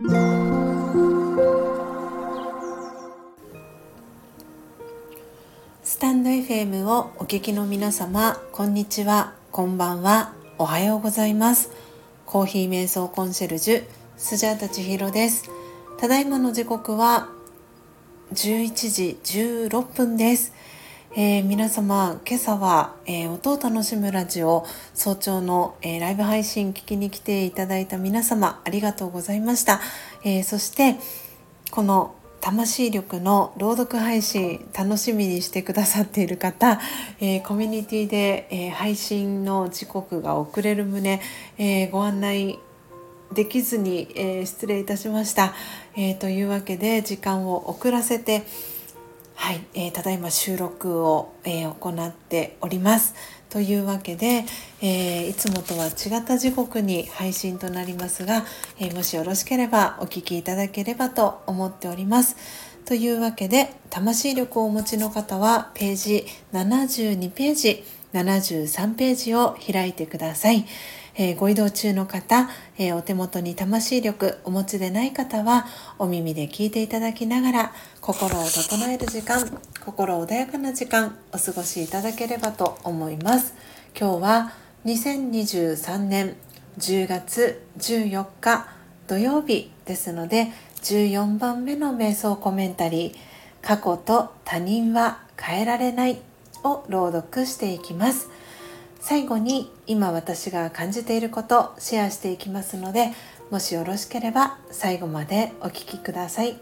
スタンド FM をお聞きの皆様こんにちはこんばんはおはようございます。コーヒー瞑想コンシェルジュスジャータ千尋です。ただいまの時刻は11時16分です。えー、皆様今朝は、えー、音を楽しむラジオ早朝の、えー、ライブ配信聞きに来ていただいた皆様ありがとうございました、えそしてこの魂力の朗読配信楽しみにしてくださっている方、えコミュニティで、え配信の時刻が遅れる旨、えご案内できずに、え失礼いたしました、えというわけで時間を遅らせてはい、えー、ただいま収録を、えー、行っております。というわけで、えー、いつもとは違った時刻に配信となりますが、えもしよろしければお聴きいただければと思っております。というわけで、魂力をお持ちの方はページ72ページ、73ページを開いてください。えー、ご移動中の方、えー、お手元に魂力お持ちでない方はお耳で聞いていただきながら心を整える時間心穏やかな時間お過ごしいただければと思います。今日は2023年10月14日土曜日ですので14番目の瞑想コメンタリー過去と他人は変えられないを朗読していきます。最後に今私が感じていることシェアしていきますのでもしよろしければ最後までお聴きください。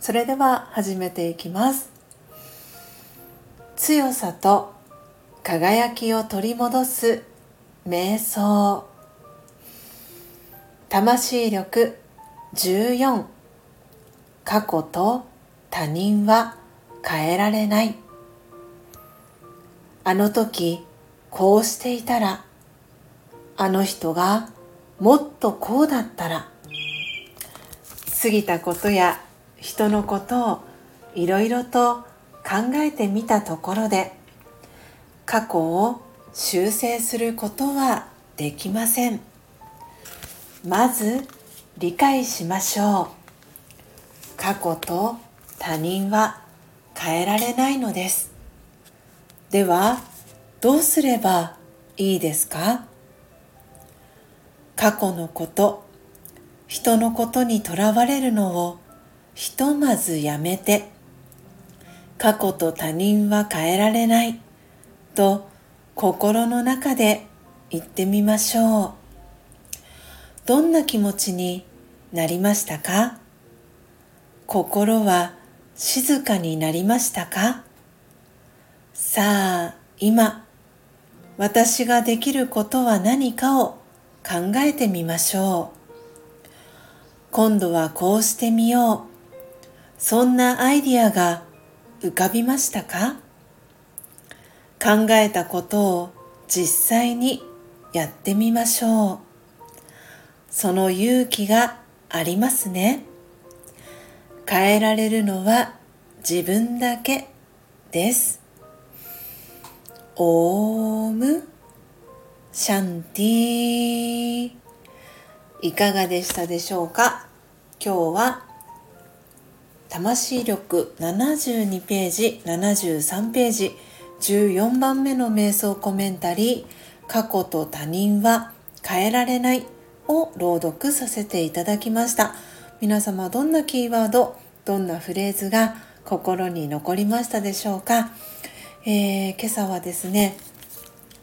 それでは始めていきます。強さと輝きを取り戻す瞑想。魂力14過去と他人は変えられない。あの時こうしていたら、あの人がもっとこうだったら、過ぎたことや人のことをいろいろと考えてみたところで、過去を修正することはできません。まず理解しましょう。過去と他人は変えられないのです。では、どうすればいいですか？過去のこと、人のことにとらわれるのをひとまずやめて、過去と他人は変えられないと心の中で言ってみましょう。どんな気持ちになりましたか？心は静かになりましたか？さあ今私ができることは何かを考えてみましょう。今度はこうしてみよう。そんなアイディアが浮かびましたか？考えたことを実際にやってみましょう。その勇気がありますね。変えられるのは自分だけです。オームシャンティいかがでしたでしょうか？今日は魂力72ページ73ページ14番目の瞑想コメンタリー過去と他人は変えられないを朗読させていただきました。皆様どんなキーワードどんなフレーズが心に残りましたでしょうか？えー、今朝はですね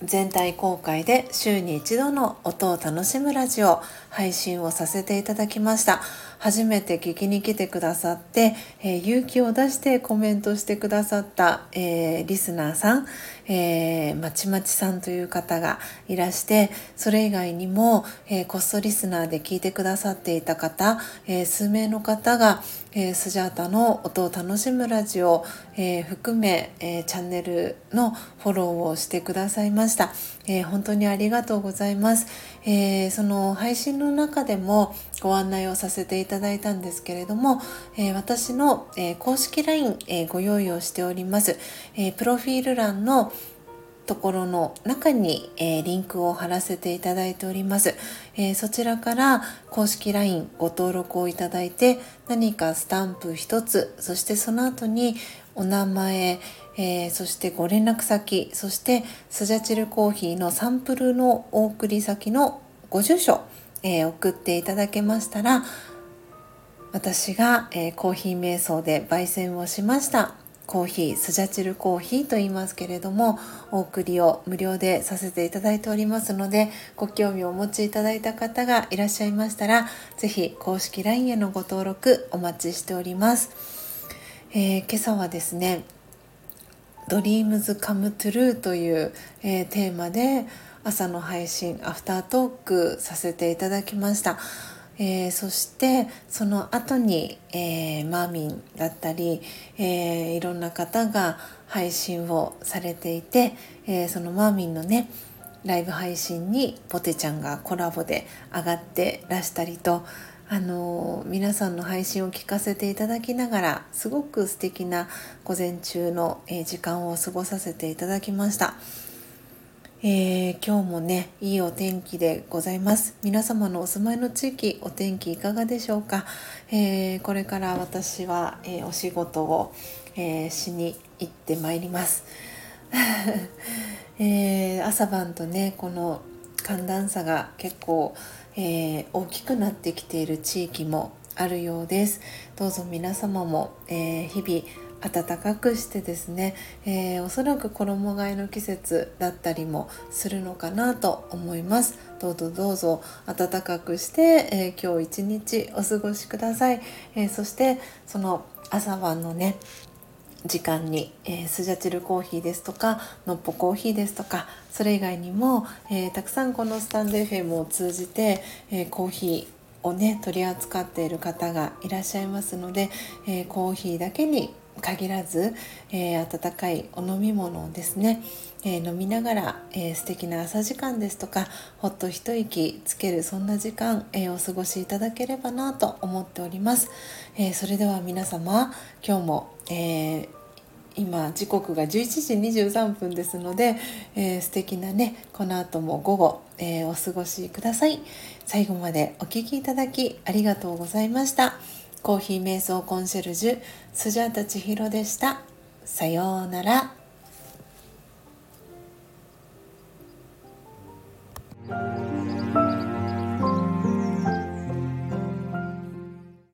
全体公開で週に一度の音を楽しむラジオ配信をさせていただきました。初めて聞きに来てくださって、えー、勇気を出してコメントしてくださった、えー、リスナーさん、えー、まちまちさんという方がいらしてそれ以外にも、えー、コストリスナーで聞いてくださっていた方、えー、数名の方が、えー、スジャータの音を楽しむラジオ、えー、含め、えー、チャンネルのフォローをしてくださいました、えー、本当にありがとうございます、えー、その配信の中でもご案内をさせていただいたんですけれども、えー、私の、えー、公式 LINE、えー、ご用意をしております、えプロフィール欄のところの中に、えー、リンクを貼らせていただいております、えー、そちらから公式 LINE ご登録をいただいて何かスタンプ1つそしてその後にお名前、えー、そしてご連絡先そしてスジャチルコーヒーのサンプルのお送り先のご住所、え送っていただけましたら私が、えコーヒー瞑想で焙煎をしましたコーヒースジャチルコーヒーと言いますけれどもお送りを無料でさせていただいておりますのでご興味をお持ちいただいた方がいらっしゃいましたら是非公式 LINE へのご登録お待ちしております、えー、今朝はですね「Dreams Come True」という、えー、テーマで朝の配信アフタートークさせていただきました。えー、そしてその後に、えー、マーミンだったり、えー、いろんな方が配信をされていて、えそのマーミンのねライブ配信にポテちゃんがコラボで上がってらしたりと、あの皆さんの配信を聞かせていただきながらすごく素敵な午前中の、時間を過ごさせていただきました。えー、今日もねいいお天気でございます。皆様のお住まいの地域お天気いかがでしょうか、えー、これから私は、えー、お仕事を、えしに行ってまいります、え朝晩とねこの寒暖差が結構、え大きくなってきている地域もあるようです。どうぞ皆様も、え日々暖かくしてですね、えー、おそらく衣替えの季節だったりもするのかなと思います。どうぞどうぞ暖かくして、えー、今日一日お過ごしください、え、そしてその朝晩のね時間に、えー、スジャチルコーヒーですとかのっぽコーヒーですとかそれ以外にも、えー、たくさんこのスタンド FM を通じて、えー、コーヒーをね取り扱っている方がいらっしゃいますので、えコーヒーだけに限らず、えー、温かいお飲み物をですね、えー、飲みながら、えー、素敵な朝時間ですとかほっと一息つけるそんな時間、えー、お過ごしいただければなと思っております、えそれでは皆様今日も、え今時刻が11時23分ですので、えー、素敵なねこの後も午後、えお過ごしください最後までお聴きいただきありがとうございました。コーヒー瞑想コンシェルジュスジャータ千尋でした。さようなら。